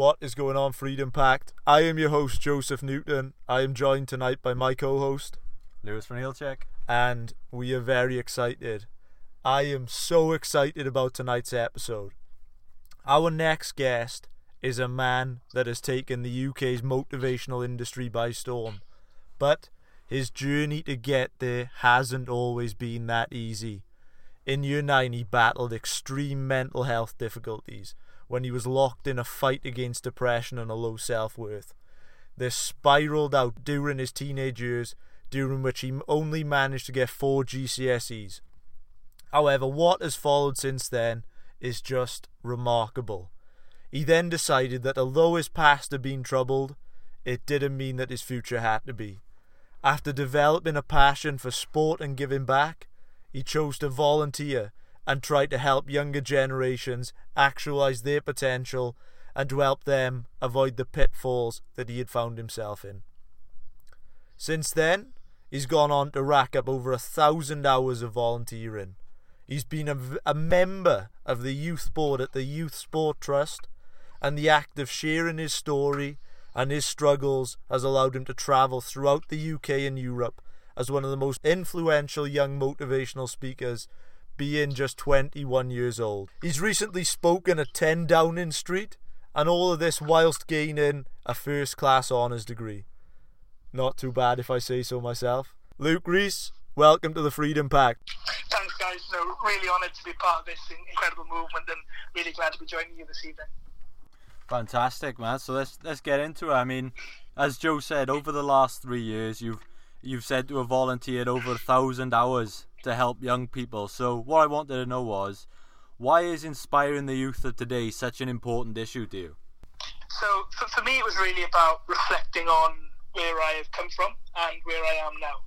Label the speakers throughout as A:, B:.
A: What is going on, Freedom Pact? I am your host, Joseph Newton. I am joined tonight by my co host,
B: Lewis from Heelcheck.
A: and we are very excited. I am so excited about tonight's episode. Our next guest is a man that has taken the UK's motivational industry by storm, but his journey to get there hasn't always been that easy. In year 9, he battled extreme mental health difficulties when he was locked in a fight against depression and a low self worth. This spiraled out during his teenage years, during which he only managed to get four GCSEs. However, what has followed since then is just remarkable. He then decided that although his past had been troubled, it didn't mean that his future had to be. After developing a passion for sport and giving back, he chose to volunteer and try to help younger generations actualize their potential and to help them avoid the pitfalls that he had found himself in. Since then, he's gone on to rack up over a thousand hours of volunteering. He's been a, a member of the youth board at the Youth Sport Trust, and the act of sharing his story and his struggles has allowed him to travel throughout the UK and Europe as one of the most influential young motivational speakers, being just 21 years old. He's recently spoken at 10 Downing Street, and all of this whilst gaining a first class honours degree. Not too bad if I say so myself. Luke Reese, welcome to the Freedom Pack.
C: Thanks, guys. No, really honoured to be part of this incredible movement and really glad to be joining you this evening.
B: Fantastic, man. So let's let's get into it. I mean, as Joe said, over the last three years, you've you've said to have volunteered over a thousand hours to help young people. So what I wanted to know was, why is inspiring the youth of today such an important issue to you?
C: So for, for me, it was really about reflecting on where I have come from and where I am now.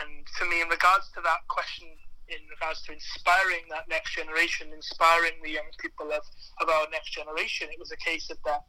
C: And for me, in regards to that question, in regards to inspiring that next generation, inspiring the young people of, of our next generation, it was a case of that,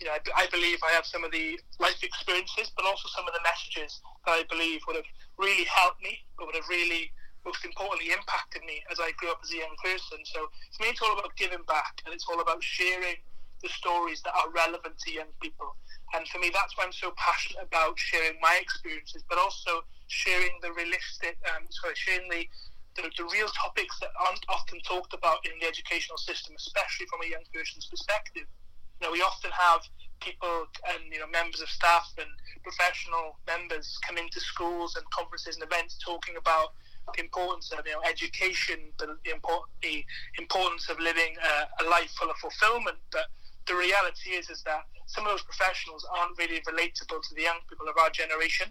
C: you know, I, I believe I have some of the life experiences, but also some of the messages that I believe would have really helped me, but would have really, most importantly, impacted me as I grew up as a young person. So for me, it's all about giving back, and it's all about sharing the stories that are relevant to young people. And for me, that's why I'm so passionate about sharing my experiences, but also sharing the realistic, um, sorry, sharing the, the, the real topics that aren't often talked about in the educational system, especially from a young person's perspective. You know, we often have people and you know members of staff and professional members come into schools and conferences and events talking about the importance of you know education, but the, import, the importance of living a, a life full of fulfillment. But the reality is is that some of those professionals aren't really relatable to the young people of our generation.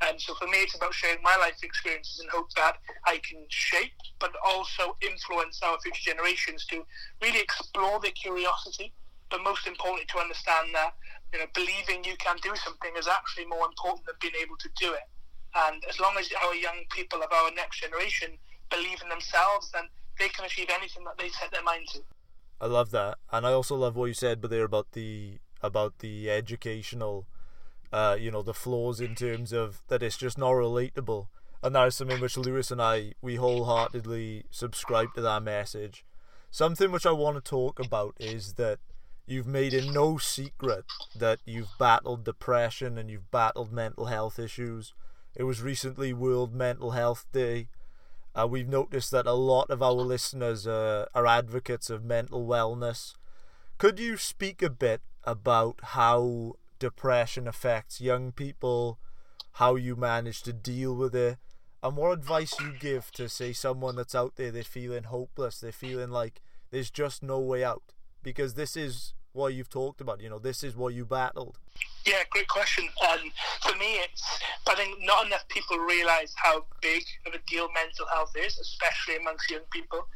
C: And so for me, it's about sharing my life experiences and hope that I can shape, but also influence our future generations to really explore their curiosity, but most importantly, to understand that you know believing you can do something is actually more important than being able to do it. And as long as our young people of our next generation believe in themselves, then they can achieve anything that they set their mind to.
A: I love that, and I also love what you said, but there about the about the educational, uh, you know, the flaws in terms of that it's just not relatable, and that is something which Lewis and I we wholeheartedly subscribe to that message. Something which I want to talk about is that you've made it no secret that you've battled depression and you've battled mental health issues. It was recently World Mental Health Day. Uh, we've noticed that a lot of our listeners uh, are advocates of mental wellness. Could you speak a bit about how depression affects young people, how you manage to deal with it, and what advice you give to, say, someone that's out there, they're feeling hopeless, they're feeling like there's just no way out? Because this is what you've talked about, you know, this is what you battled.
C: Yeah, great question. And for me, it's I think not enough people realise how big of a deal mental health is, especially amongst young people,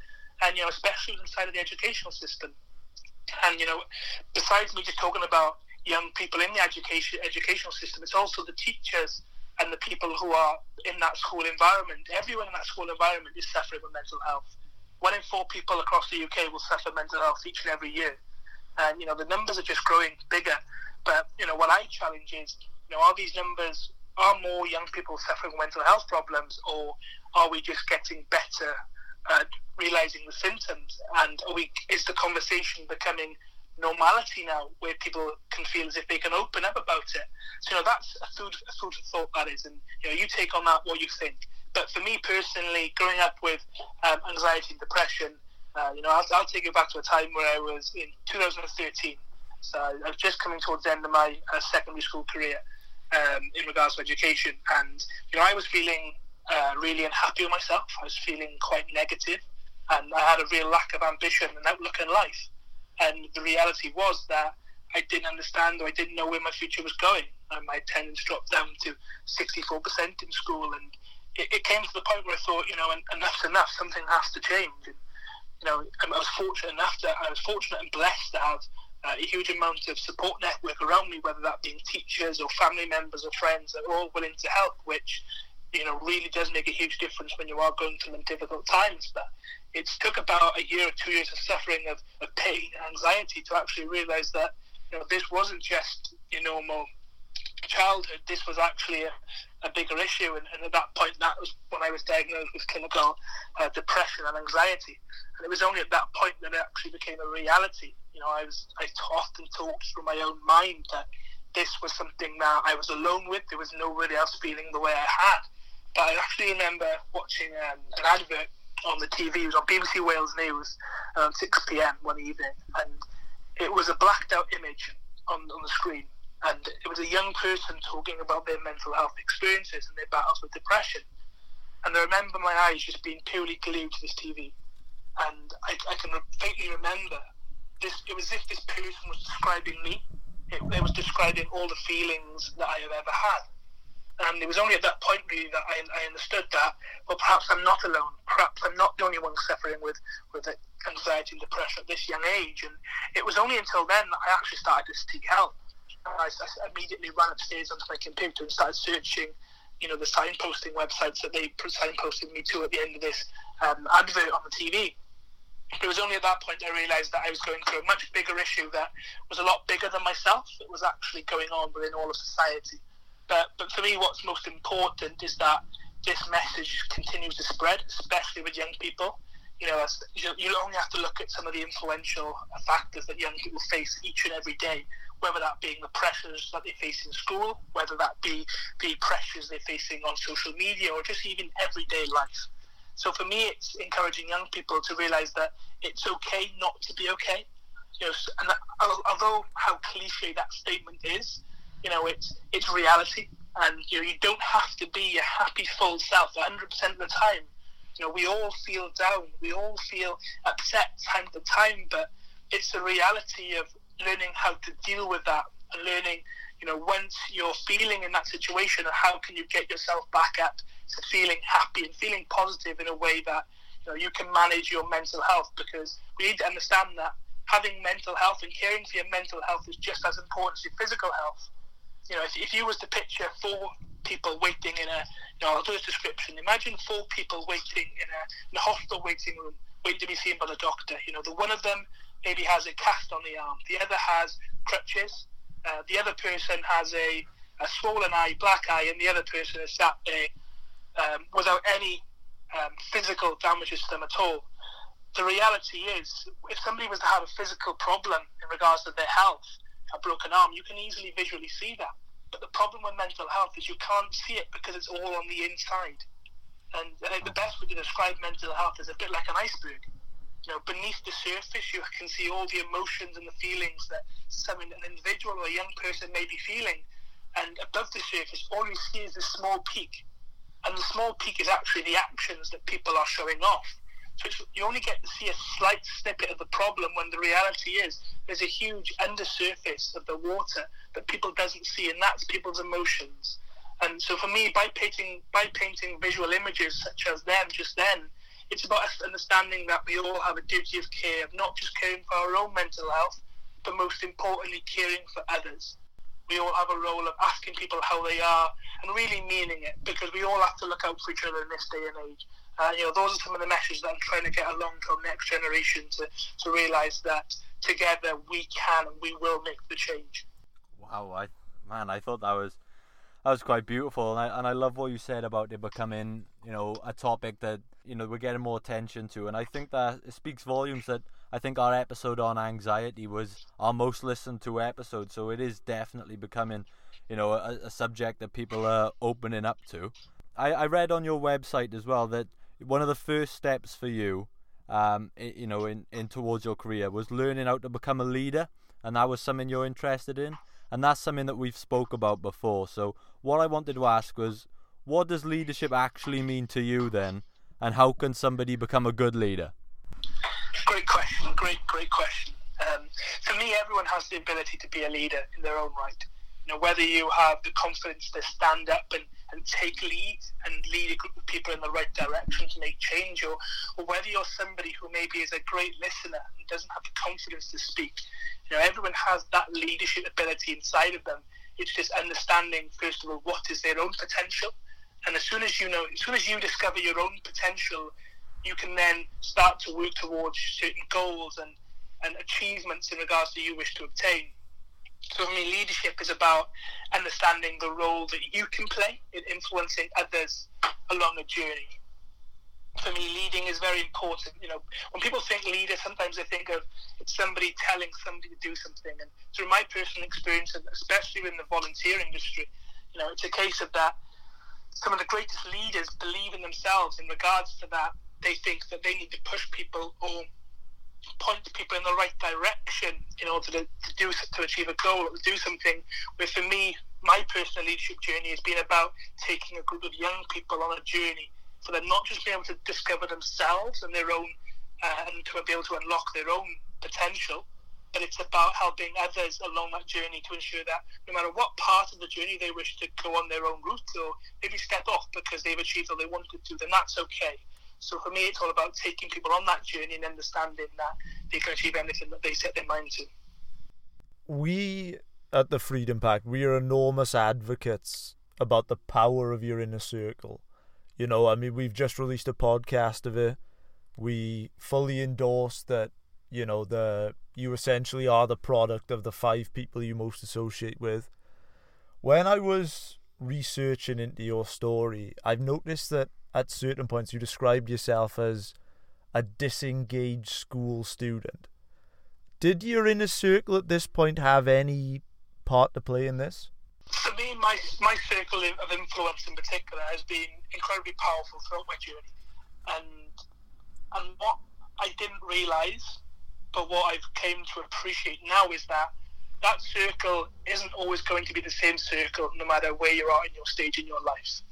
C: and you know, especially inside of the educational system. And you know, besides me just talking about young people in the education educational system, it's also the teachers and the people who are in that school environment. Everyone in that school environment is suffering with mental health. One in four people across the UK will suffer mental health each and every year, and you know the numbers are just growing bigger. But you know what I challenge is, you know, are these numbers are more young people suffering mental health problems, or are we just getting better at realizing the symptoms? And are we is the conversation becoming normality now where people can feel as if they can open up about it. So, you know, that's a food, a food thought that is. And, you know, you take on that what you think. But for me personally, growing up with um, anxiety and depression, uh, you know, I'll, I'll, take you back to a time where I was in 2013. So I was just coming towards the end of my uh, secondary school career um, in regards to education. And, you know, I was feeling uh, really unhappy with myself. I was feeling quite negative and I had a real lack of ambition and outlook in life. And the reality was that I didn't understand or I didn't know where my future was going. Um, my attendance dropped down to 64% in school, and it, it, came to the point where I thought, you know, enough's enough. Something has to change. And, you know, I was fortunate enough that I was fortunate and blessed to have uh, a huge amount of support network around me, whether that being teachers or family members or friends that were all willing to help, which you know really does make a huge difference when you are going through difficult times. But it took about a year or two years of suffering of, of pain and anxiety to actually realise that you know this wasn't just your normal childhood. This was actually a, a bigger issue, and, and, at that point, that was when I was diagnosed with clinical uh, depression and anxiety. And it was only at that point that it actually became a reality. You know, I was I often talked through my own mind that this was something that I was alone with. There was nobody else feeling the way I had. But I actually remember watching um, an advert on the TV. It was on BBC Wales News around 6 p.m. one evening, and it was a blacked out image on, on the screen. And it was a young person talking about their mental health experiences and their battles with depression. And I remember my eyes just being purely glued to this TV. And I, I can faintly remember this. It was as if this person was describing me. It, it was describing all the feelings that I have ever had. And it was only at that point really that I, I understood that, well, perhaps I'm not alone. Perhaps I'm not the only one suffering with, with anxiety and depression at this young age. And it was only until then that I actually started to seek help. I, immediately ran upstairs onto my computer and started searching, you know, the signposting websites that they signposted me to at the end of this um, advert on the TV. It was only at that point I realised that I was going through a much bigger issue that was a lot bigger than myself. It was actually going on within all of society. But, but for me, what's most important is that this message continues to spread, especially with young people. You know, as, you, only have to look at some of the influential factors that young people face each and every day, whether that being the pressures that they face in school, whether that be the pressures they're facing on social media, or just even everyday life. So for me, it's encouraging young people to realise that it's okay not to be okay. You know, and although how cliche that statement is, you know, it's it's reality, and you know, you don't have to be a happy full self 100 percent of the time. You know, we all feel down, we all feel upset time to time, but it's the reality of learning how to deal with that and learning, you know, once you're feeling in that situation, and how can you get yourself back up to feeling happy and feeling positive in a way that you know you can manage your mental health? Because we need to understand that having mental health and caring for your mental health is just as important as your physical health you know, if, if you was to picture four people waiting in a, you know, I'll do a description. Imagine four people waiting in a, in a hospital waiting room, waiting to be seen by the doctor. You know, the one of them maybe has a cast on the arm, the other has crutches, uh, the other person has a, a swollen eye, black eye, and the other person is sat there um, without any um, physical damages to them at all. The reality is, if somebody was to have a physical problem in regards to their health, a broken arm, you can easily visually see that. But the problem with mental health is you can't see it because it's all on the inside. And I think the hmm. best way to describe mental health is a bit like an iceberg. You know, beneath the surface, you can see all the emotions and the feelings that some an individual or a young person may be feeling. And above the surface, all you see is this small peak. And the small peak is actually the actions that people are showing off. So you only get to see a slight snippet of the problem when the reality is there's a huge undersurface of the water that people doesn't see, and that's people's emotions. And so for me, by painting by painting visual images such as them just then, it's about us understanding that we all have a duty of care of not just caring for our own mental health, but most importantly, caring for others. We all have a role of asking people how they are and really meaning it because we all have to look out for each other in this day and age. Uh, you know, those are some of the messages that I'm trying to get along to our next generation to, to realise that together we can and we will make the change.
B: Wow, I man, I thought that was that was quite beautiful, and I and I love what you said about it becoming, you know, a topic that you know we're getting more attention to, and I think that it speaks volumes that I think our episode on anxiety was our most listened to episode, so it is definitely becoming, you know, a, a subject that people are opening up to. I, I read on your website as well that one of the first steps for you, um, you know, in, in towards your career was learning how to become a leader, and that was something you're interested in, and that's something that we've spoke about before. So what I wanted to ask was, what does leadership actually mean to you then, and how can somebody become a good leader?
C: Great great question. Um, for me, everyone has the ability to be a leader in their own right. You know, whether you have the confidence to stand up and, and take lead and lead a group of people in the right direction to make change, or, or whether you're somebody who maybe is a great listener and doesn't have the confidence to speak. You know, everyone has that leadership ability inside of them. It's just understanding, first of all, what is their own potential. And as soon as you know, as soon as you discover your own potential, you can then start to work towards certain goals and, and achievements in regards to you wish to obtain. So for me, leadership is about understanding the role that you can play in influencing others along a journey. For me, leading is very important. You know, when people think leader, sometimes they think of it's somebody telling somebody to do something. And through my personal experience, especially in the volunteer industry, you know, it's a case of that. Some of the greatest leaders believe in themselves in regards to that. They think that they need to push people or point people in the right direction in order to, to do to achieve a goal or do something. Where for me, my personal leadership journey has been about taking a group of young people on a journey for them not just being able to discover themselves and their own uh, and to be able to unlock their own potential, but it's about helping others along that journey to ensure that no matter what part of the journey they wish to go on their own route or maybe step off because they've achieved all they wanted to, then that's okay. So for me, it's all about taking people on that journey and understanding that they can achieve anything that they set their mind to.
A: We at the Freedom Pack, we are enormous advocates about the power of your inner circle. You know, I mean, we've just released a podcast of it. We fully endorse that. You know, the you essentially are the product of the five people you most associate with. When I was researching into your story, I've noticed that at certain points you described yourself as a disengaged school student. Did your inner circle at this point have any part to play in this?
C: For me, my, my circle of influence in particular has been incredibly powerful throughout my journey. And, and what I didn't realise, but what I've came to appreciate now is that that circle isn't always going to be the same circle no matter where you are in your stage in your life.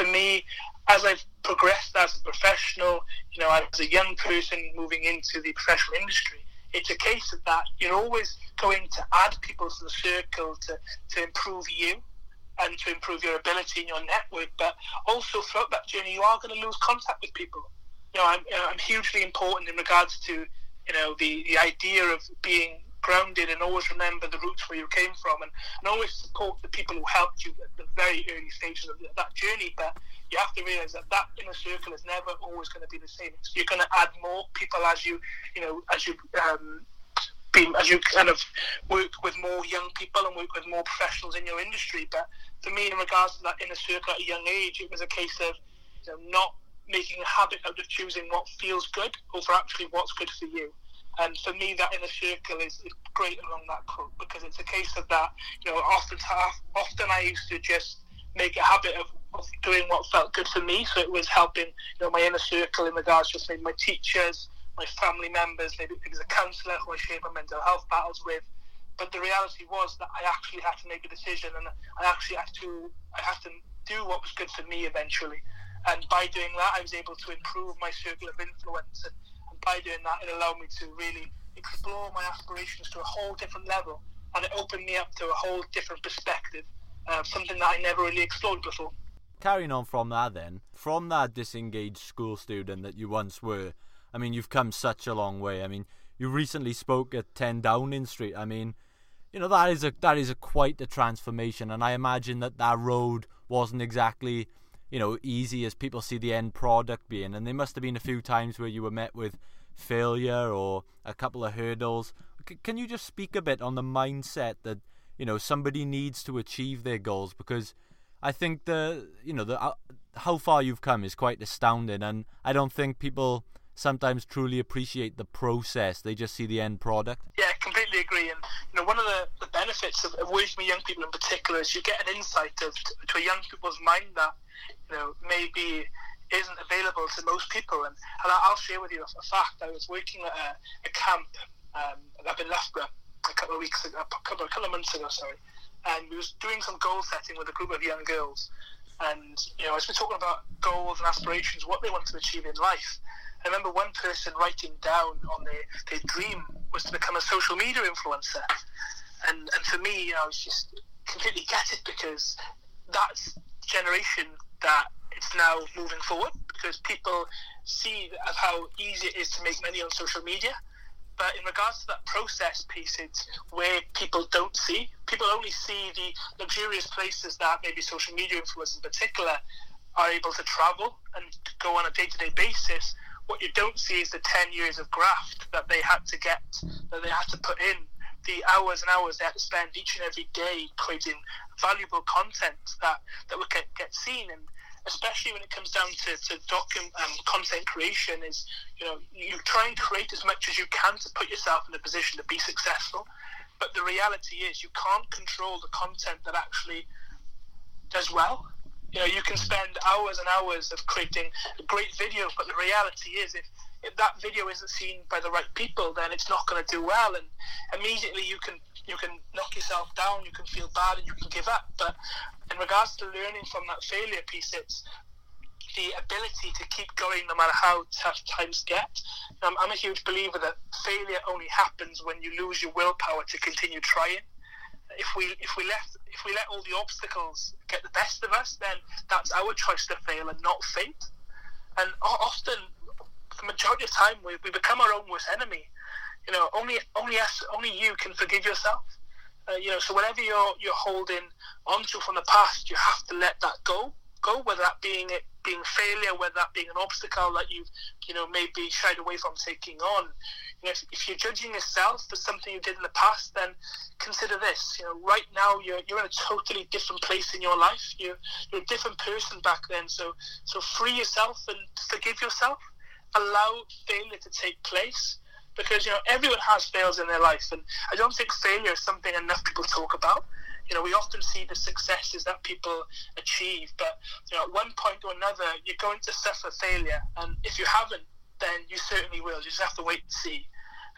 C: For me, as I've progressed as a professional, you know, as a young person moving into the professional industry, it's a case of that you're always going to add people to the circle to, to improve you and to improve your ability in your network. But also throughout that journey, you are going to lose contact with people. You know, I'm, I'm hugely important in regards to, you know, the, the idea of being grounded and always remember the roots where you came from and, and always support the people who helped you at the very early stages of that journey. But you have to realize that that inner circle is never always going to be the same. You're going to add more people as you, you know, as you um, be, as you kind of work with more young people and work with more professionals in your industry. But for me, in regards to that inner circle at a young age, it was a case of you know, not making a habit out of choosing what feels good over actually what's good for you. And for me, that inner circle is, great along that quote because it's a case of that. You know, often often I used to just make a habit of, of doing what felt good for me. So it was helping, you know, my inner circle in regards to maybe my teachers, my family members, maybe it a counsellor who I shared my mental health battles with. But the reality was that I actually had to make a decision, and I actually had to I had to do what was good for me eventually. And by doing that, I was able to improve my circle of influence. And by doing that, it allowed me to really explore my aspirations to a whole different level, and it opened me up to a whole different perspective uh, something that I never really explored before.
B: Carrying on from that, then, from that disengaged school student that you once were, I mean, you've come such a long way. I mean, you recently spoke at 10 Downing Street. I mean, you know that is a that is a quite a transformation, and I imagine that that road wasn't exactly, you know, easy as people see the end product being. And there must have been a few times where you were met with failure or a couple of hurdles. C- can you just speak a bit on the mindset that you know somebody needs to achieve their goals because I think the you know the uh, how far you've come is quite astounding, and I don't think people sometimes truly appreciate the process. They just see the end product.
C: Yeah, completely agree. And you know, one of the, the benefits of, of working with young people in particular is you get an insight of to a young people's mind that you know maybe isn't available to most people. And, and I'll share with you a, fact. I was working at a, a camp um, up in Loughborough a couple of weeks ago, a couple, a couple of months ago, sorry. And we was doing some goal setting with a group of young girls. And, you know, as we're talking about goals and aspirations, what they want to achieve in life, I remember one person writing down on their, their dream was to become a social media influencer. And, and for me, I was just completely gutted because that's generation that it's now moving forward because people see of how easy it is to make money on social media. But in regards to that process piece, it's where people don't see. People only see the luxurious places that maybe social media influencers in particular are able to travel and go on a day to day basis. What you don't see is the 10 years of graft that they had to get, that they had to put in, the hours and hours they had to spend each and every day creating valuable content that, that would get, get seen. And especially when it comes down to, to document um, content creation is you know you try and create as much as you can to put yourself in a position to be successful. But the reality is you can't control the content that actually does well you know you can spend hours and hours of creating a great video but the reality is if if that video isn't seen by the right people, then it's not going to do well, and immediately you can you can knock yourself down, you can feel bad, and you can give up. But in regards to learning from that failure piece, it's the ability to keep going no matter how tough times get. Um, I'm a huge believer that failure only happens when you lose your willpower to continue trying. If we if we let if we let all the obstacles get the best of us, then that's our choice to fail and not fate. And often the majority of time we, we become our own worst enemy. You know, only only us, only you can forgive yourself. Uh, you know, so whatever you're you're holding onto from the past, you have to let that go. Go, whether that being it being failure, whether that being an obstacle that you've you know maybe shied away from taking on. You know, if, you're judging yourself for something you did in the past, then consider this. You know, right now you're you're in a totally different place in your life. You're you're a different person back then. So so free yourself and forgive yourself allow failure to take place because you know everyone has fails in their life and I don't think failure is something enough people talk about you know we often see the successes that people achieve but you know at one point or another you're going to suffer failure and if you haven't then you certainly will you just have to wait and see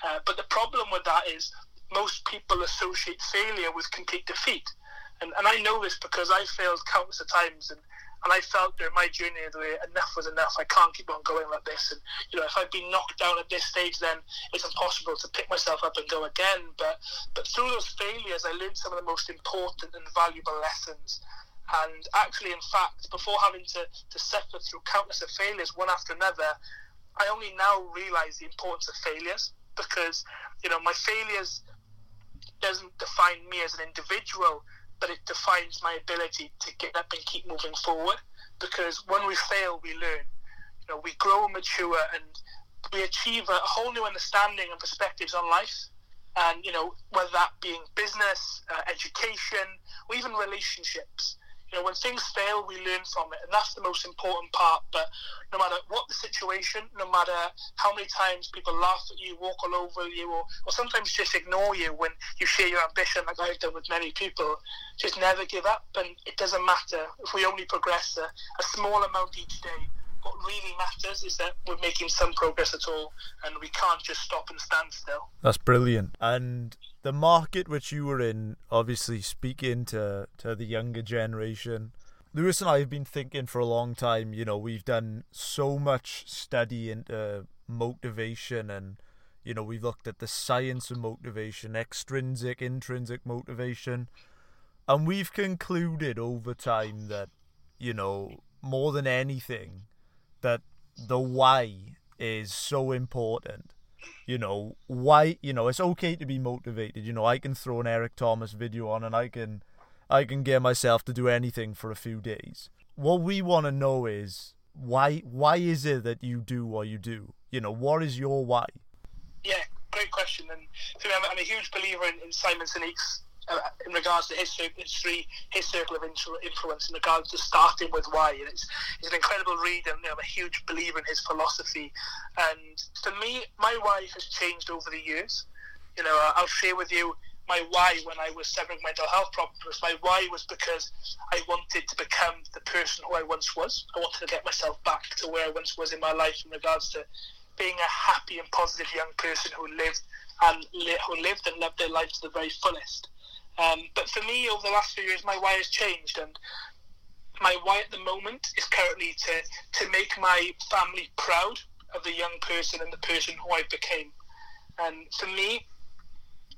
C: uh, but the problem with that is most people associate failure with complete defeat and, and I know this because I failed countless of times and and I felt during my journey that enough was enough. I can't keep on going like this. And you know, if I'd been knocked down at this stage, then it's impossible to pick myself up and go again. But but through those failures, I learned some of the most important and valuable lessons. And actually, in fact, before having to, to suffer through countless of failures, one after another, I only now realise the importance of failures because you know my failures doesn't define me as an individual but it defines my ability to get up and keep moving forward. Because when we fail, we learn. You know, we grow and mature, and we achieve a whole new understanding and perspectives on life. And you know, whether that being business, uh, education, or even relationships. You know, when things fail, we learn from it, and that's the most important part. But no matter what the situation, no matter how many times people laugh at you, walk all over you, or, or sometimes just ignore you when you share your ambition, like I've done with many people, just never give up. And it doesn't matter if we only progress a, a small amount each day what really matters is that we're making some progress at all and we can't just stop and stand still.
A: That's brilliant. And the market which you were in, obviously speaking to, to the younger generation, Lewis and I have been thinking for a long time, you know, we've done so much study into motivation and you know, we've looked at the science of motivation, extrinsic, intrinsic motivation, and we've concluded over time that, you know, more than anything, that the why is so important. You know, why you know, it's okay to be motivated. You know, I can throw an Eric Thomas video on and I can I can get myself to do anything for a few days. What we want to know is why why is it that you do what you do? You know, what is your why?
C: Yeah, great question. And me, I'm, I'm a huge believer in, in Simon Sinek's uh, in regards to his history, his circle of influence in regards to starting with why. And it's, he's an incredible reader and I'm a huge believer in his philosophy. And for me, my why has changed over the years. You know, I'll share with you my why when I was suffering mental health problems. My why was because I wanted to become the person who I once was. I wanted to get myself back to where I once was in my life in regards to being a happy and positive young person who lived and li- who lived and loved their life to the very fullest. Um, but for me, over the last few years, my why has changed, and my why at the moment is currently to to make my family proud of the young person and the person who I became. And for me,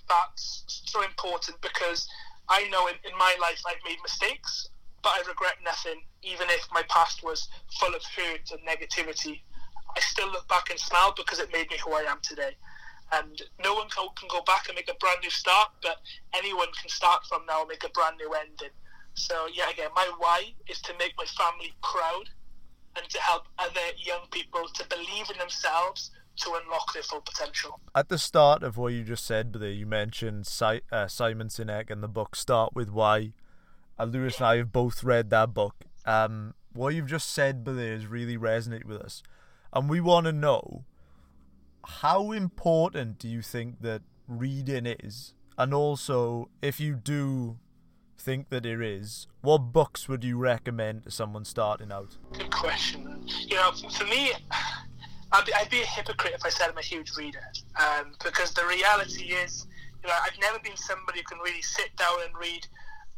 C: that's so important because I know in, in my life I've made mistakes, but I regret nothing, even if my past was full of hurt and negativity. I still look back and smile because it made me who I am today. And no one can go back and make a brand new start, but anyone can start from now and make a brand new ending. So, yeah, again, my why is to make my family proud and to help other young people to believe in themselves to unlock their full potential.
A: At the start of what you just said, there you mentioned si- uh, Simon Sinek and the book Start with Why. Uh, Lewis and I have both read that book. Um, what you've just said, there has really resonate with us, and we want to know how important do you think that reading is, and also if you do think that it is, what books would you recommend to someone starting out?
C: Good question. You know, for me, I'd be, I'd be a hypocrite if I said I'm a huge reader, um, because the reality is, you know, I've never been somebody who can really sit down and read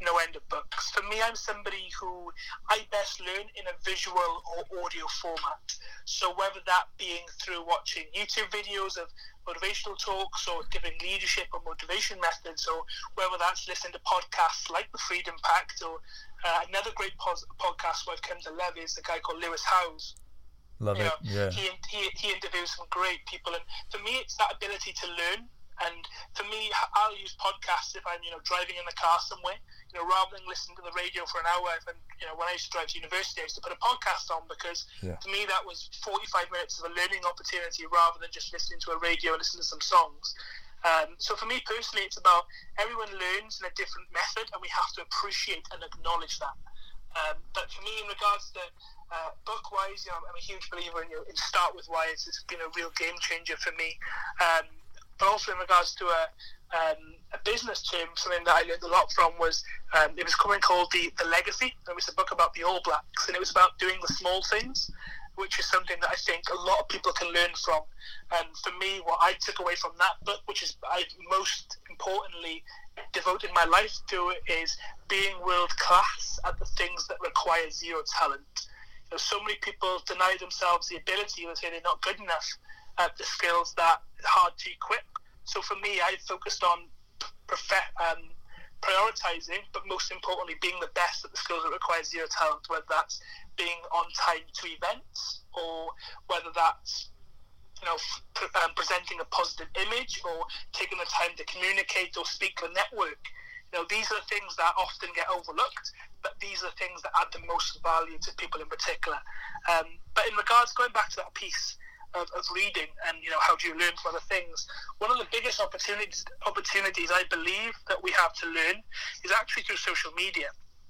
C: no end of books. For me, I'm somebody who I best learn in a visual or audio format. So whether that being through watching YouTube videos of motivational talks or giving leadership or motivation methods, or whether that's listening to podcasts like the Freedom Pact or uh, another great pos- podcast who I've come to love is a guy called Lewis Howes.
A: Love you it. Know, yeah.
C: He, he, he interviews some great people, and for me, it's that ability to learn and for me, I'll use podcasts if I'm, you know, driving in the car somewhere. You know, rather than listening to the radio for an hour. I'm, you know, when I used to drive to university, I used to put a podcast on because yeah. for me that was 45 minutes of a learning opportunity rather than just listening to a radio and listening to some songs. Um, so for me personally, it's about everyone learns in a different method, and we have to appreciate and acknowledge that. Um, but for me, in regards to uh, book wise, you know, I'm a huge believer in, you know, in Start with Why. It's, it's been a real game changer for me. Um, but also in regards to a, um, a business term, something that I learned a lot from was um, it was coming called the the Legacy. It was a book about the All Blacks, and it was about doing the small things, which is something that I think a lot of people can learn from. And for me, what I took away from that book, which is I most importantly devoted my life to, is being world class at the things that require zero talent. You know, so many people deny themselves the ability, they say they're not good enough uh, the skills that hard to equip. So for me, I focused on profe- um, prioritizing, but most importantly, being the best at the skills that require zero talent, whether that's being on time to events or whether that's you know, um, presenting a positive image or taking the time to communicate or speak to a network. You know, these are things that often get overlooked, but these are things that add the most value to people in particular. Um, but in regards, going back to that piece, of, of reading and you know how do you learn from other things one of the biggest opportunities opportunities i believe that we have to learn is actually through social media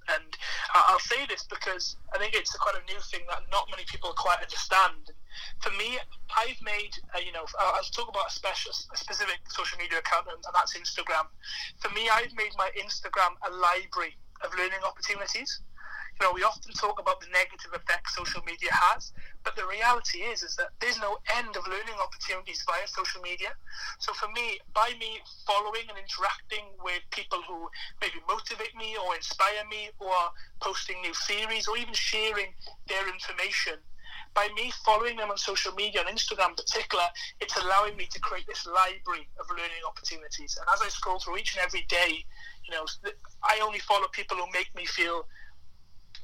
C: and I'll say this because I think it's a quite a new thing that not many people quite understand. For me, I've made, uh, you know, I'll talk about a, special, a specific social media account, and that's Instagram. For me, I've made my Instagram a library of learning opportunities you know, we often talk about the negative effects social media has, but the reality is is that there's no end of learning opportunities via social media. So for me, by me following and interacting with people who maybe motivate me or inspire me or posting new theories or even sharing their information, by me following them on social media, on Instagram in particular, it's allowing me to create this library of learning opportunities. And as I scroll through each and every day, you know, I only follow people who make me feel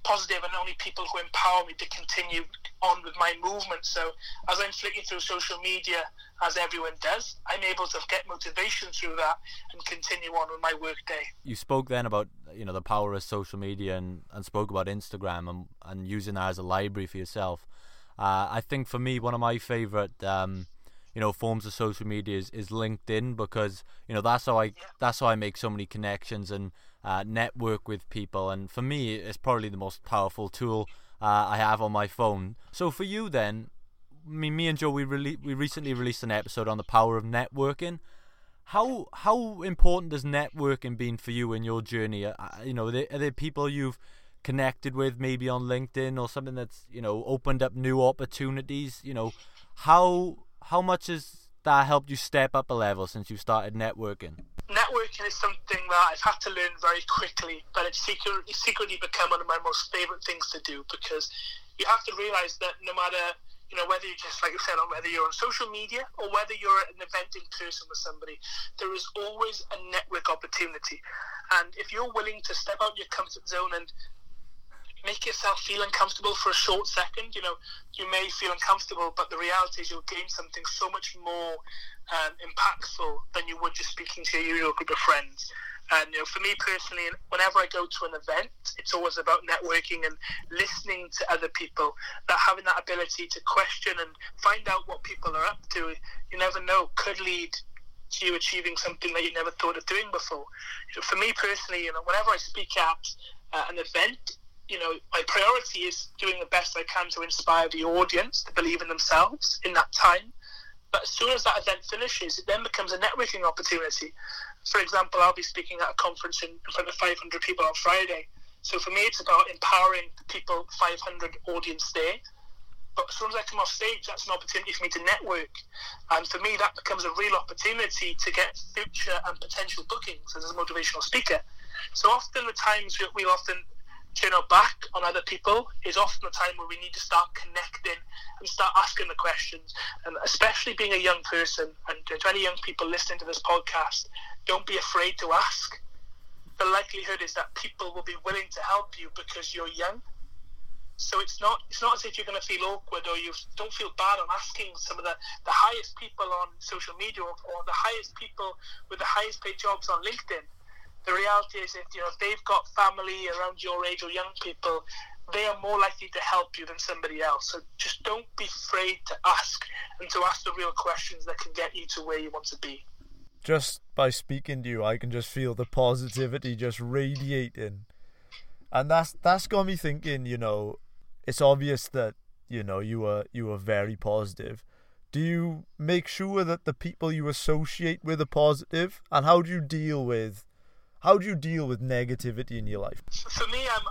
C: positive and only people who empower me to continue on with my movement. So as I'm flicking through social media, as everyone does, I'm able to get motivation through that and continue on with my work day.
B: You spoke then about you know the power of social media and, and spoke about Instagram and, and using that as a library for yourself. Uh, I think for me, one of my favorite um, you know forms of social media is, is LinkedIn because you know that's how I that's how I make so many connections and uh, network with people. And for me, it's probably the most powerful tool uh, I have on my phone. So for you, then, me, me and Joe, we rele- we recently released an episode on the power of networking. How how important has networking been for you in your journey? Uh, you know, are there, are there people you've connected with, maybe on LinkedIn or something that's you know opened up new opportunities? You know, how how much has that helped you step up a level since you started networking?
C: Networking is something that I've had to learn very quickly, but it's secretly, secretly become one of my most favourite things to do because you have to realise that no matter you know, whether you're just, like I said, on whether you're on social media or whether you're at an event in person with somebody, there is always a network opportunity. And if you're willing to step out your comfort zone and make yourself feel uncomfortable for a short second, you know, you may feel uncomfortable, but the reality is you'll gain something so much more um, impactful than you would just speaking to your group of friends. And you know, for me personally, whenever I go to an event, it's always about networking and listening to other people. That having that ability to question and find out what people are up to, you never know, could lead to you achieving something that you never thought of doing before. You know, for me personally, you know, whenever I speak at uh, an event, you know, my priority is doing the best I can to inspire the audience to believe in themselves in that time. But as soon as that event finishes, it then becomes a networking opportunity. For example, I'll be speaking at a conference in, in front of 500 people on Friday. So for me, it's about empowering the people, 500 audience there. But as soon as I come off stage, that's an opportunity for me to network. And for me, that becomes a real opportunity to get future and potential bookings as a motivational speaker. So often the times we'll often turn our back on other people is often the time where we need to start connecting and start asking the questions. And especially being a young person, and to any young people listening to this podcast, don't be afraid to ask. The likelihood is that people will be willing to help you because you're young. So it's not it's not as if you're going to feel awkward or you don't feel bad on asking some of the, the highest people on social media or, or the highest people with the highest paid jobs on LinkedIn the reality is if you know if they've got family around your age or young people they are more likely to help you than somebody else. So just don't be afraid to ask and to ask the real questions that can get you to where you want to be.
A: Just by speaking to you i can just feel the positivity just radiating. And that's that's got me thinking you know it's obvious that you know you were you were very positive. Do you make sure that the people you associate with are positive? And how do you deal with how do you deal with negativity in your life?
C: For me, I'm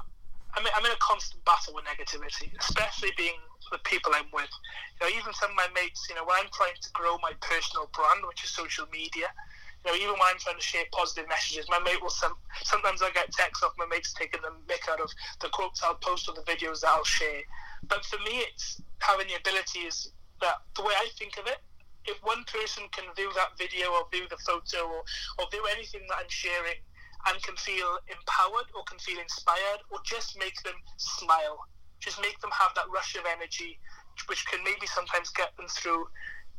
C: I'm, I'm in a constant battle with negativity, especially being the people I'm with. You know, even some of my mates. You know, when I'm trying to grow my personal brand, which is social media. You know, even when I'm trying to share positive messages, my mate will some. Sometimes I get texts off my mates taking the mick out of the quotes I'll post or the videos that I'll share. But for me, it's having the ability is that the way I think of it if one person can view that video or view the photo or, or view anything that I'm sharing and can feel empowered or can feel inspired or just make them smile. Just make them have that rush of energy, which can maybe sometimes get them through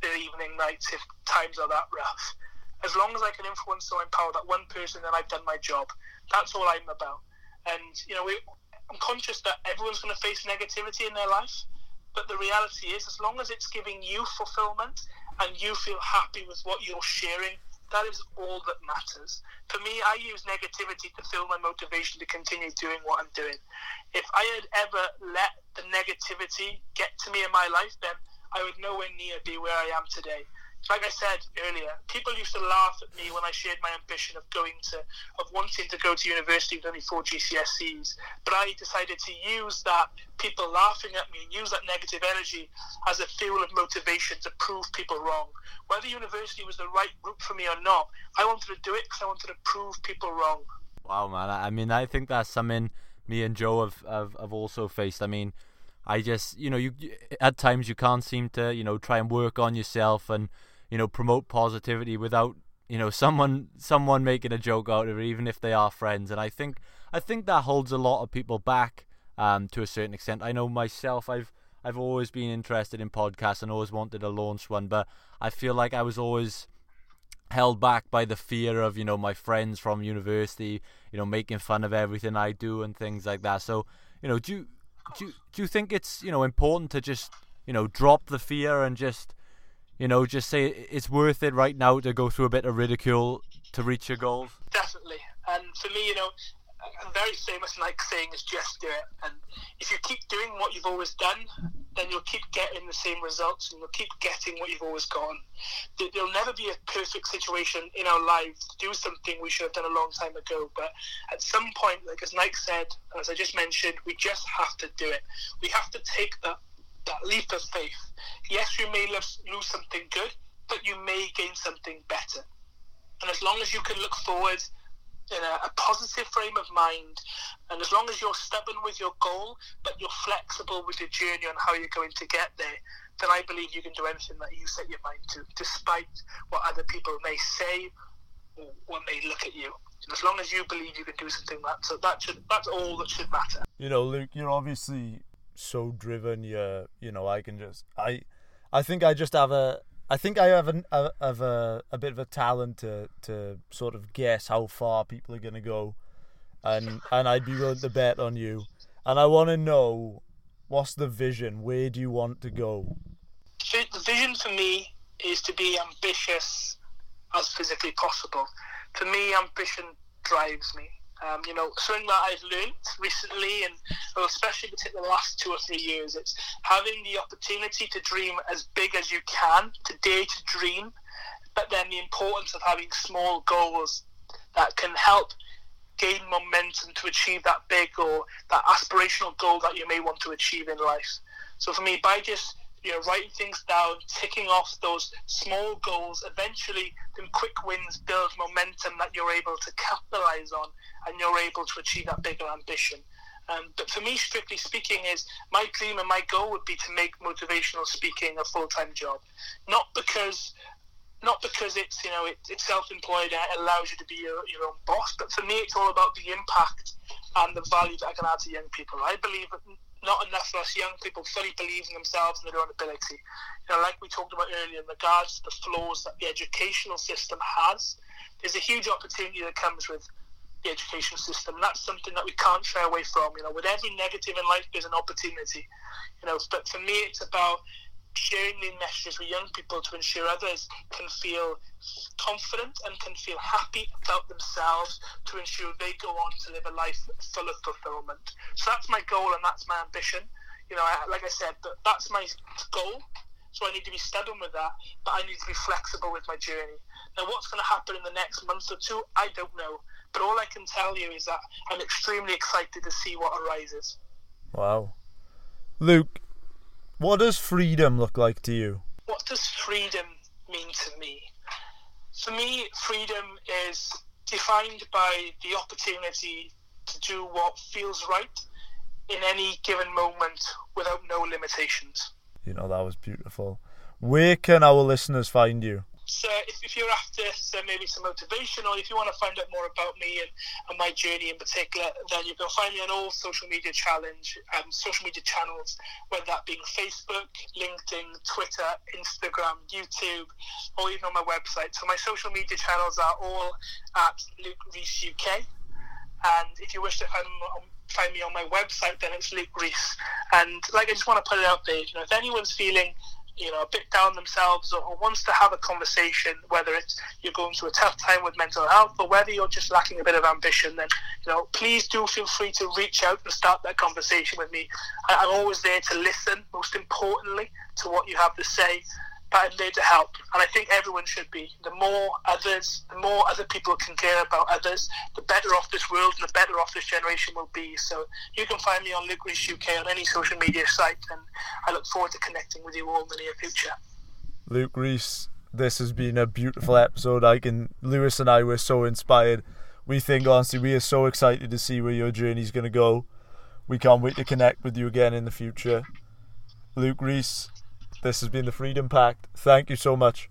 C: the evening nights if times are that rough. As long as I can influence or empower that one person, then I've done my job. That's all I'm about. And, you know, we, I'm conscious that everyone's going to face negativity in their life. But the reality is, as long as it's giving you fulfillment and you feel happy with what you're sharing that is all that matters. For me, I use negativity to fill my motivation to continue doing what I'm doing. If I had ever let the negativity get to me in my life, then I would nowhere near be where I am today like I said earlier, people used to laugh at me when I shared my ambition of going to, of wanting to go to university with only four GCSEs. But I decided to use that people laughing at me, and use that negative energy as a fuel of motivation to prove people wrong. Whether university was the right route for me or not, I wanted to do it because I wanted to prove people wrong.
B: Wow, man. I mean, I think that's something me and Joe have, have, have also faced. I mean, I just, you know, you at times you can't seem to, you know, try and work on yourself and you know promote positivity without you know someone someone making a joke out of it even if they are friends. And i think i think that holds a lot of people back um to a certain extent. I know myself i've i've always been interested in podcasts and always wanted to launch one but i feel like i was always held back by the fear of you know my friends from university you know making fun of everything i do and things like that. So you know do you do you, do you think it's you know important to just you know drop the fear and just you know, just say it's worth it right now to go through a bit of ridicule to reach your goals?
C: Definitely. And for me, you know, a very famous Nike saying is just do it. And if you keep doing what you've always done, then you'll keep getting the same results and you'll keep getting what you've always gotten. There'll never be a perfect situation in our lives to do something we should have done a long time ago. But at some point, like as Nike said, as I just mentioned, we just have to do it. We have to take that, that leap of faith. Yes, you may lose, something good, but you may gain something better. And as long as you can look forward in a, a, positive frame of mind, and as long as you're stubborn with your goal, but you're flexible with your journey on how you're going to get there, then I believe you can do anything that you set your mind to, despite what other people may say or what may look at you. And as long as you believe you can do something, that so that should that's all that should matter.
A: You know, Luke, you're obviously so driven. You're, you know, I can just I, I think I just have a I think I have, an, a, have a, a bit of a talent to, to sort of guess how far people are going to go, and and I'd be willing to bet on you. And I want to know what's the vision? Where do you want to go?
C: The vision for me is to be ambitious as physically possible. For me, ambition drives me. Um, you know, something that I've learned recently, and especially within the last two or three years, it's having the opportunity to dream as big as you can, to dare to dream, but then the importance of having small goals that can help gain momentum to achieve that big or that aspirational goal that you may want to achieve in life. So for me, by just you know, writing things down, ticking off those small goals, eventually them quick wins build momentum that you're able to capitalize on and you're able to achieve that bigger ambition. Um, but for me, strictly speaking, is my dream and my goal would be to make motivational speaking a full time job. Not because not because it's you know it, it's self-employed and it allows you to be your, your own boss, but for me it's all about the impact and the value that I can add to young people. I believe not enough for us young people fully believe in themselves and their own ability. You know, like we talked about earlier in regards to the flaws that the educational system has, there's a huge opportunity that comes with the education system. That's something that we can't shy away from. You know, with every negative in life, there's an opportunity. You know, but for me, it's about sharing these messages with young people to ensure others can feel confident and can feel happy about themselves to ensure they go on to live a life full of fulfillment. So that's my goal and that's my ambition. You know, I, like I said, that's my goal. So I need to be stubborn with that, but I need to be flexible with my journey. Now, what's going to happen in the next month or two, I don't know. But all I can tell you is that I'm extremely excited to see what arises.
A: Wow. Luke, what does freedom look like to you?
C: What does freedom mean to me? For me, freedom is defined by the opportunity to do what feels right in any given moment without no limitations.
A: You know, that was beautiful. Where can our listeners find you?
C: So if, if you're after maybe some motivation or if you want to find out more about me and, and my journey in particular, then you can find me on all social media challenge um, social media channels, whether that being Facebook, LinkedIn, Twitter, Instagram, YouTube, or even on my website. So my social media channels are all at Luke Reese UK. And if you wish to find, find me on my website, then it's Luke Reese. And like I just want to put it out there, you know, if anyone's feeling you know, a bit down themselves or, or, wants to have a conversation, whether it's you're going through a tough time with mental health or whether you're just lacking a bit of ambition, then, you know, please do feel free to reach out and start that conversation with me. I, I'm always there to listen, most importantly, to what you have to say but I'm there to help. And I think everyone should be. The more others, the more other people can care about others, the better off this world and the better off this generation will be. So you can find me on Luke Reese UK on any social media site, and I look forward to connecting with you all in the near future.
A: Luke Reese, this has been a beautiful episode. I can Lewis and I were so inspired. We think honestly we are so excited to see where your journey is going to go. We can't wait to connect with you again in the future. Luke Reese, this has been the Freedom Pact. Thank you so much.